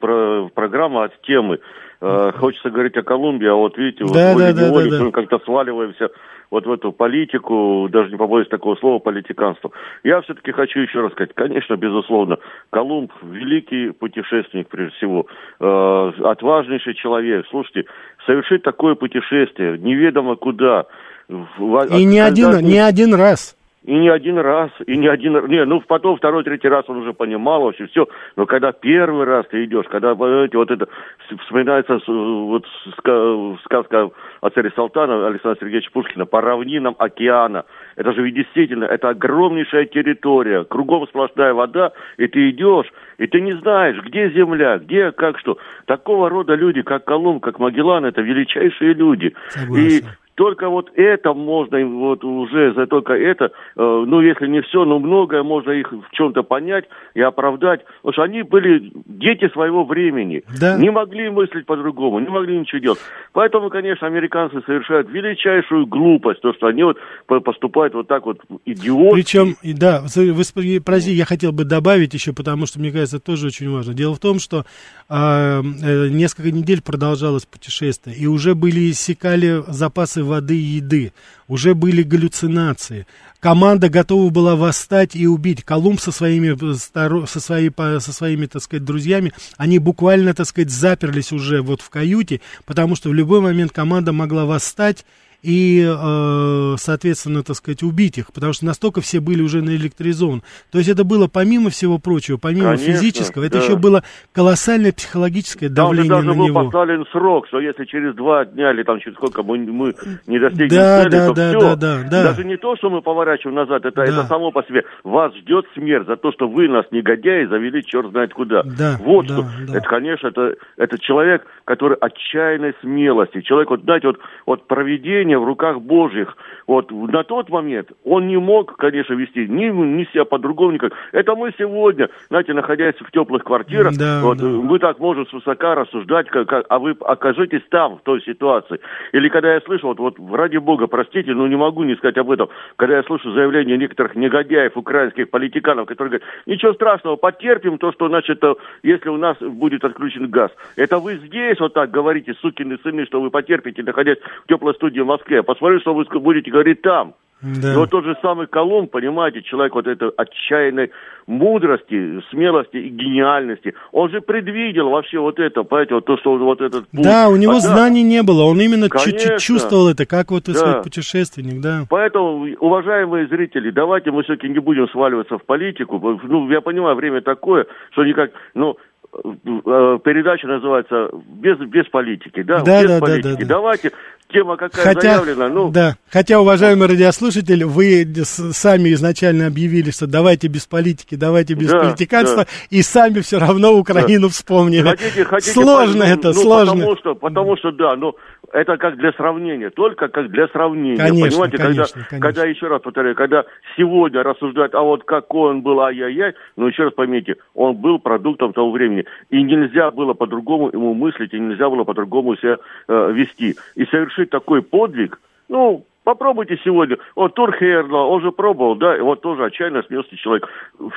про- программа от темы. Э, Хочется говорить о Колумбии, а вот видите, вот Да, да, да, да, да. мы как-то сваливаемся вот в эту политику, даже не побоюсь такого слова, политиканство. Я все-таки хочу еще раз сказать, конечно, безусловно, Колумб великий путешественник, прежде всего, э, отважнейший человек. Слушайте, совершить такое путешествие, неведомо куда, в- И не один, не один раз. и не один раз, и не один раз. Не, ну потом второй, третий раз он уже понимал вообще все. Но когда первый раз ты идешь, когда, понимаете, вот это вспоминается вот ска- сказка о царе Салтана Александра Сергеевича Пушкина по равнинам океана. Это же ведь действительно, это огромнейшая территория, кругом сплошная вода, и ты идешь, и ты не знаешь, где земля, где, как что. Такого рода люди, как Колумб, как Магеллан, это величайшие люди. И только вот это можно, вот уже за только это, э, ну, если не все, но многое можно их в чем-то понять и оправдать. Потому что они были дети своего времени. Да. Не могли мыслить по-другому, не могли ничего делать. Поэтому, конечно, американцы совершают величайшую глупость, то, что они вот по- поступают вот так вот идиотски. Причем, да, вы, прости, я хотел бы добавить еще, потому что, мне кажется, это тоже очень важно. Дело в том, что а, э, несколько недель продолжалось путешествие, и уже были иссякали запасы воды и еды, уже были галлюцинации. Команда готова была восстать и убить. Колумб со своими, э, со, своей, со своими, так сказать, друзьями, они буквально, так сказать, заперлись уже вот в каюте, потому что в любой момент команда могла восстать и, э, соответственно, так сказать, убить их, потому что настолько все были уже наэлектризованы. То есть это было помимо всего прочего, помимо Конечно, физического, это да. еще было колоссальное психологическое Там давление даже на был него. поставлен срок, что если через два дня или там через сколько мы, мы не достигнем Да, цели, да, то да, все. да, да, да. Даже не то, что мы поворачиваем назад, это, Да. это само по себе. Вас ждет смерть за то, что вы нас, негодяи, завели черт знает куда. Да, вот да, что. да. Это, конечно, это, это человек, который отчаянной смелости. Человек, вот, знаете, вот, вот проведение в руках Божьих. Вот на тот момент он не мог, конечно, вести ни, ни себя по-другому никак. Это мы сегодня, знаете, находясь в теплых квартирах, Да, вот, да. мы так можем свысока рассуждать, как, как- а вы окажитесь там, в той ситуации. Или когда я слышу, вот, вот ради бога, простите, но не могу не сказать об этом, когда я слышу заявления некоторых негодяев, украинских политиканов, которые говорят, ничего страшного, потерпим то, что, значит, э, если у нас будет отключен газ. Это вы здесь вот так говорите, сукины сыны, что вы потерпите, находясь в теплой студии в Москве. Посмотрите, что вы будете говорить там. Да. И вот тот же самый Колумб, понимаете, человек вот этой отчаянной мудрости, смелости и гениальности, он же предвидел вообще вот это, понимаете, вот то, что вот этот путь. Да, у него А да, знаний не было, он именно чуть-чуть чувствовал это, как вот, Да. путешественник, да. Поэтому, уважаемые зрители, давайте мы все-таки не будем сваливаться в политику. Ну, я понимаю, время такое, что никак, ну, э, передача называется без, без политики, да? Да, без да, политики. да, да, да. Давайте, тема какая Хотя, заявлена, ну... да, хотя, уважаемый радиослушатель, вы сами изначально объявили, что давайте без политики, давайте без Да, политиканства, да. и сами все равно Украину вспомнили. Хотите, хотите, сложно это, ну, сложно. Потому что, потому что, да, ну, это как для сравнения, только как для сравнения. Конечно, Понимаете, конечно, когда, конечно. когда, еще раз повторяю, когда сегодня рассуждают, а вот какой он был, ай-яй-яй, ну, еще раз поймите, он был продуктом того времени. И нельзя было по-другому ему мыслить, и нельзя было по-другому себя э, вести. И совершить такой подвиг, ну, Попробуйте сегодня. Вот Тур Хердла, он же пробовал, да, и вот тоже отчаянно смелый человек.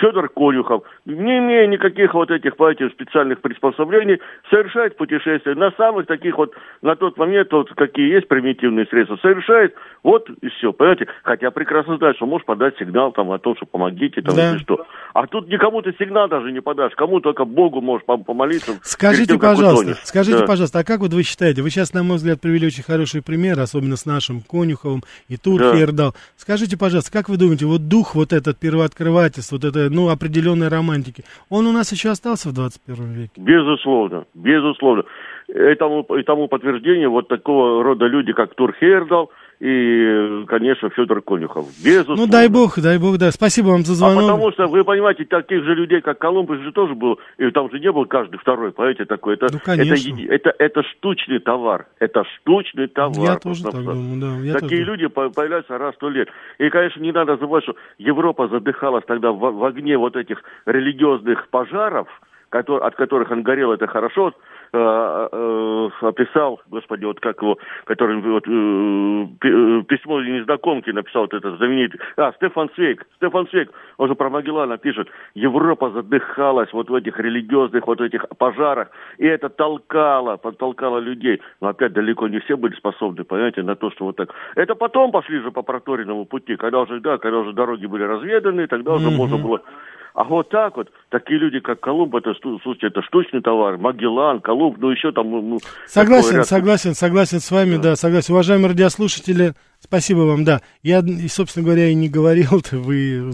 Федор Конюхов, не имея никаких вот этих, понимаете, специальных приспособлений, совершает путешествия на самых таких вот, на тот момент, вот какие есть примитивные средства, совершает, вот и все, понимаете. Хотя прекрасно знает, что можешь подать сигнал там о том, что помогите, там, Да. или что. А тут никому ты сигнал даже не подашь, кому только Богу можешь пом- помолиться. Скажите, тем, пожалуйста, скажите, Да. пожалуйста, а как вот вы считаете, вы сейчас, на мой взгляд, привели очень хороший пример, особенно с нашим Конюховым и Турхердал. Скажите, пожалуйста, как вы думаете, вот дух вот этот первооткрывательства, вот это, ну, определенной романтики, он у нас еще остался в 21 веке? Безусловно, безусловно. Этому, и тому подтверждение вот такого рода люди, как Тур Хейердал и, конечно, Федор Конюхов. Безусловно. Ну, дай бог, дай бог, да. Спасибо вам за А звонок. потому что, вы понимаете, таких же людей, как Колумб, же тоже был, и там же не был каждый второй, понимаете, такой. Это, Ну, конечно. это, это, это штучный товар. Это штучный товар. Я тоже так думаю, да. Я Такие тоже. люди по- появляются раз в сто лет. И, конечно, не надо забывать, что Европа задыхалась тогда в, в огне вот этих религиозных пожаров, котор- от которых он горел, это хорошо. Э, э, описал, господи, вот как его, который вот, э, пи- письмо незнакомки написал, вот этот знаменитый, а, Стефан Свейк, Стефан Свейк, он же про Магеллана пишет, Европа задыхалась вот в этих религиозных вот этих пожарах, и это толкало, подтолкало людей. Но опять далеко не все были способны, понимаете, на то, что вот так. Это потом пошли же по проторенному пути, когда уже, да, когда уже дороги были разведаны, тогда уже Мгм. можно было а вот так вот, такие люди, как Колумб, это, слушайте, это штучный товар, Магеллан, Колумб, ну еще там... Ну, Согласен, такой ряд- согласен, согласен с вами, да. согласен. Уважаемые радиослушатели, спасибо вам, да. Я, собственно говоря, и не говорил, вы,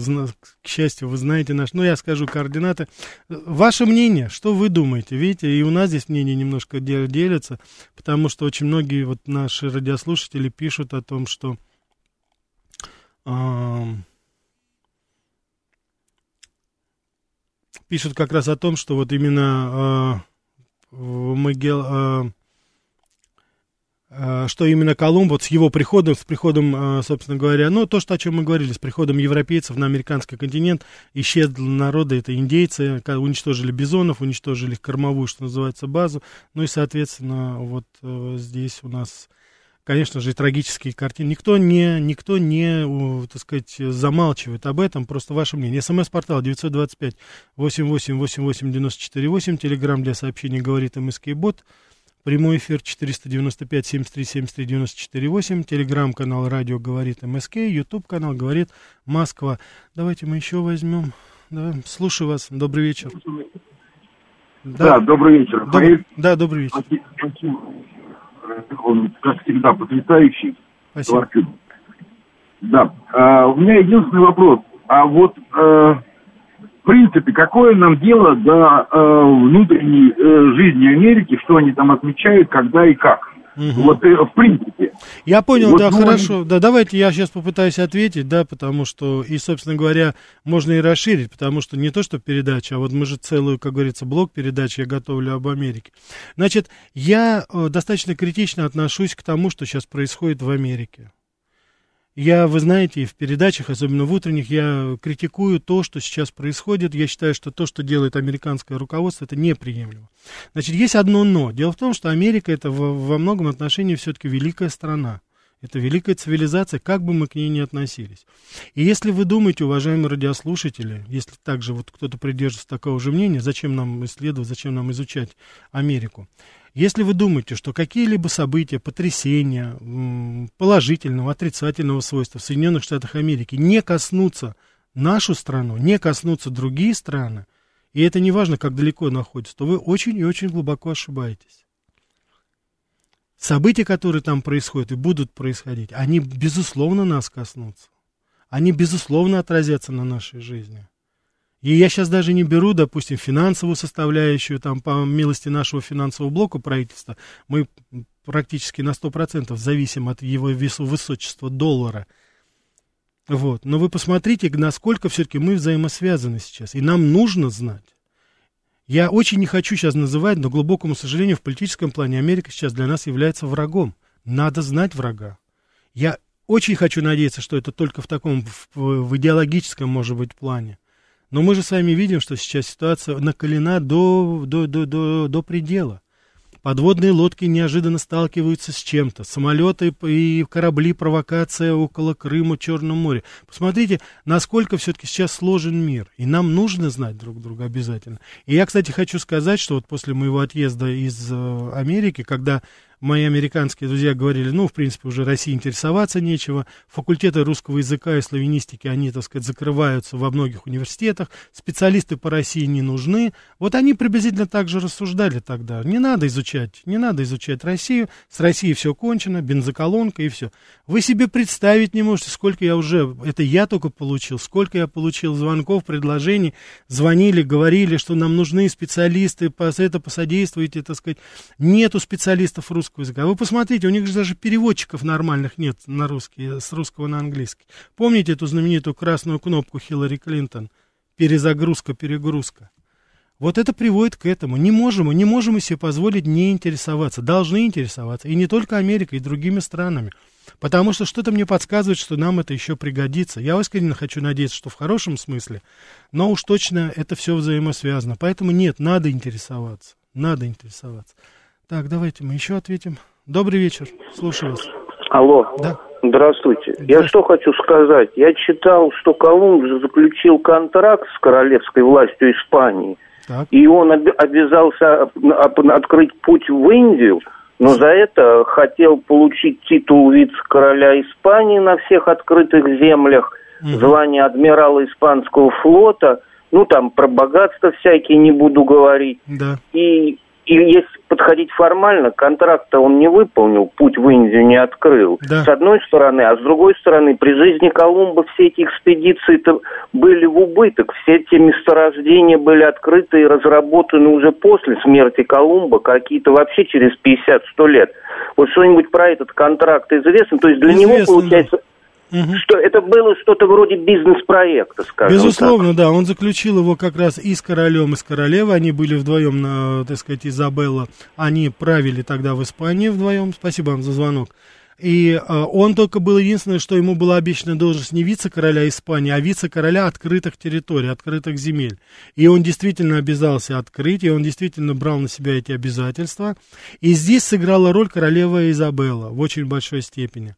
к счастью, вы знаете наш, ну, я скажу координаты. Ваше мнение, что вы думаете? Видите, и у нас здесь мнение немножко де- делятся, потому что очень многие вот наши радиослушатели пишут о том, что... ам, пишут как раз о том, что вот именно э, в Магел, э, э, что именно Колумб вот с его приходом, с приходом, собственно говоря, ну, то, что, о чем мы говорили, с приходом европейцев на американский континент, исчезли народы, это индейцы, уничтожили бизонов, уничтожили кормовую, что называется, базу, ну и, соответственно, вот э, здесь у нас конечно же, и трагические картины. Никто не, никто не, так сказать, замалчивает об этом, просто ваше мнение. СМС-портал 925 88 88 94 8, телеграмм для сообщений говорит МСК Бот, прямой эфир 495 73 73 94 8, телеграм-канал радио говорит МСК, ютуб канал говорит Москва. Давайте мы еще возьмем. Да, слушаю вас. Добрый вечер. Да, добрый вечер. Доб-. Да, добрый вечер. Спасибо. Он, как всегда, потрясающий. Спасибо. Творчик. Да. А, у меня единственный вопрос. А вот, э, в принципе, какое нам дело до э, внутренней э, жизни Америки, что они там отмечают, когда и как? Вот, э, в принципе. Я понял, Вот, да, ну, хорошо. Да, давайте я сейчас попытаюсь ответить, да, потому что, и, собственно говоря, можно и расширить, потому что не то, что передача, а вот мы же целую, как говорится, блок передач я готовлю об Америке. Значит, я э, достаточно критично отношусь к тому, что сейчас происходит в Америке. Я, вы знаете, в передачах, особенно в утренних, я критикую то, что сейчас происходит. Я считаю, что то, что делает американское руководство, это неприемлемо. Значит, есть одно но. Дело в том, что Америка это во многом отношении все-таки великая страна. Это великая цивилизация, как бы мы к ней ни относились. И если вы думаете, уважаемые радиослушатели, если также вот кто-то придерживается такого же мнения, зачем нам исследовать, зачем нам изучать Америку? Если вы думаете, что какие-либо события, потрясения положительного, отрицательного свойства в Соединенных Штатах Америки не коснутся нашу страну, не коснутся другие страны, и это не важно, как далеко находится, то вы очень и очень глубоко ошибаетесь. События, которые там происходят и будут происходить, они, безусловно, нас коснутся. Они, безусловно, отразятся на нашей жизни. И я сейчас даже не беру, допустим, финансовую составляющую, там, по милости нашего финансового блока правительства, мы практически на 100% зависим от его весу, высочества доллара. Вот. Но вы посмотрите, насколько все-таки мы взаимосвязаны сейчас. И нам нужно знать. Я очень не хочу сейчас называть, но, глубокому сожалению, в политическом плане Америка сейчас для нас является врагом. Надо знать врага. Я очень хочу надеяться, что это только в таком, в, в идеологическом, может быть, плане. Но мы же с вами видим, что сейчас ситуация накалена до, до, до, до, до предела. Подводные лодки неожиданно сталкиваются с чем-то. Самолеты и корабли, провокация около Крыма, Черном море. Посмотрите, насколько все-таки сейчас сложен мир. И нам нужно знать друг друга обязательно. И я, кстати, хочу сказать, что вот после моего отъезда из э, Америки, когда мои американские друзья говорили, ну, в принципе, уже России интересоваться нечего. Факультеты русского языка и славянистики, они, так сказать, закрываются во многих университетах. Специалисты по России не нужны. Вот они приблизительно так же рассуждали тогда. Не надо изучать, не надо изучать Россию. С Россией все кончено, бензоколонка и все. Вы себе представить не можете, сколько я уже, это я только получил, сколько я получил звонков, предложений. Звонили, говорили, что нам нужны специалисты, это посодействуйте, так сказать. Нету специалистов русского русского языка. Вы посмотрите, у них же даже переводчиков нормальных нет на русский, с русского на английский. Помните эту знаменитую красную кнопку Хиллари Клинтон? Перезагрузка, перегрузка. Вот это приводит к этому. Не можем, не можем себе позволить не интересоваться. Должны интересоваться. И не только Америкой, и другими странами. Потому что что-то мне подсказывает, что нам это еще пригодится. Я искренне хочу надеяться, что в хорошем смысле, но уж точно это все взаимосвязано. Поэтому нет, надо интересоваться. Надо интересоваться. Так, давайте мы еще ответим. Добрый вечер, слушаю вас. Алло. Да. Здравствуйте. Я что хочу сказать. Я читал, что Колумб заключил контракт с королевской властью Испании. Так. И он об- обязался открыть путь в Индию, но за это хотел получить титул вице-короля Испании на всех открытых землях, угу. звание адмирала испанского флота, ну там про богатство всякие не буду говорить. Да. И и если подходить формально, контракт-то он не выполнил, путь в Индию не открыл. Да. С одной стороны, а с другой стороны, при жизни Колумба все эти экспедиции-то были в убыток. Все эти месторождения были открыты и разработаны уже после смерти Колумба, какие-то вообще через 50-100 лет. Вот что-нибудь про этот контракт известно? То есть для известно, него, получается... Да Угу. Что это было что-то вроде бизнес-проекта, скажем Безусловно, так. да. Он заключил его как раз и с королем, и с королевой. Они были вдвоем, на, так сказать, Изабелла. Они правили тогда в Испании вдвоем. Спасибо вам за звонок. И э, он только был единственное, что ему была обещана должность не вице-короля Испании, а вице-короля открытых территорий, открытых земель. И он действительно обязался открыть, и он действительно брал на себя эти обязательства. И здесь сыграла роль королева Изабелла в очень большой степени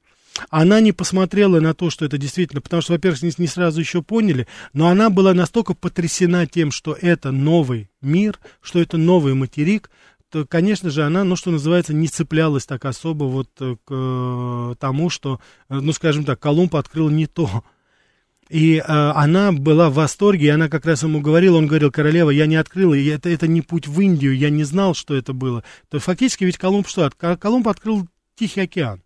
она не посмотрела на то, что это действительно, потому что, во-первых, не, не сразу еще поняли, но она была настолько потрясена тем, что это новый мир, что это новый материк, то, конечно же, она, ну, что называется, не цеплялась так особо вот э, к э, тому, что, э, ну, скажем так, Колумб открыл не то. И э, она была в восторге, и она как раз ему говорила, он говорил, королева, я не открыла, и это, это не путь в Индию, я не знал, что это было. То фактически ведь Колумб что? Колумб открыл Тихий океан.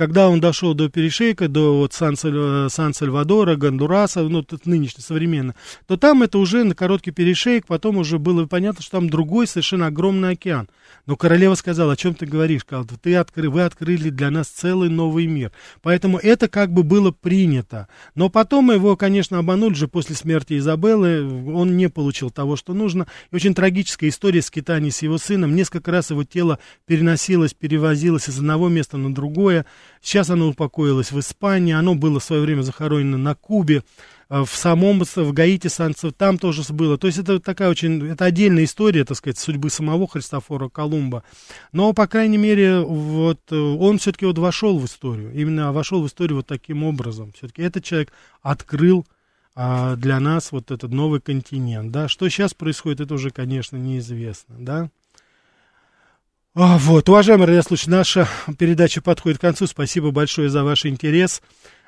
Когда он дошел до перешейка, до вот Сан-Сальвадора, Гондураса, ну, тут нынешне, современно, то там это уже на короткий перешейк, потом уже было понятно, что там другой совершенно огромный океан. Но королева сказала, о чем ты говоришь, сказала, ты откры, вы открыли для нас целый новый мир. Поэтому это как бы было принято. Но потом его, конечно, обманули же после смерти Изабеллы, он не получил того, что нужно. И очень трагическая история скитаний с его сыном. Несколько раз его тело переносилось, перевозилось из одного места на другое. Сейчас оно упокоилось в Испании, оно было в свое время захоронено на Кубе, э, в самом, в Гаити, там тоже было. То есть это такая очень, это отдельная история, так сказать, судьбы самого Христофора Колумба. Но, по крайней мере, вот э, он все-таки вот вошел в историю, именно вошел в историю вот таким образом. Все-таки этот человек открыл а, для нас вот этот новый континент, да. Что сейчас происходит, это уже, конечно, неизвестно, да. А, вот, уважаемые радиослушатели, наша передача подходит к концу. Спасибо большое за ваш интерес.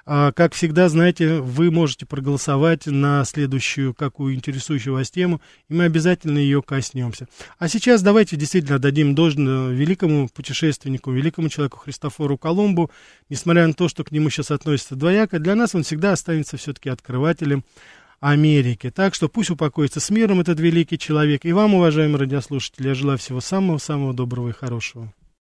А, как всегда, знаете, вы можете проголосовать на следующую, какую интересующую вас тему, и мы обязательно ее коснемся. А сейчас давайте действительно дадим должное великому путешественнику, великому человеку Христофору Колумбу. Несмотря на то, что к нему сейчас относится двояко, для нас он всегда останется все-таки открывателем Америки. Так что пусть упокоится с миром этот великий человек. И вам, уважаемые радиослушатели, я желаю всего самого-самого доброго и хорошего.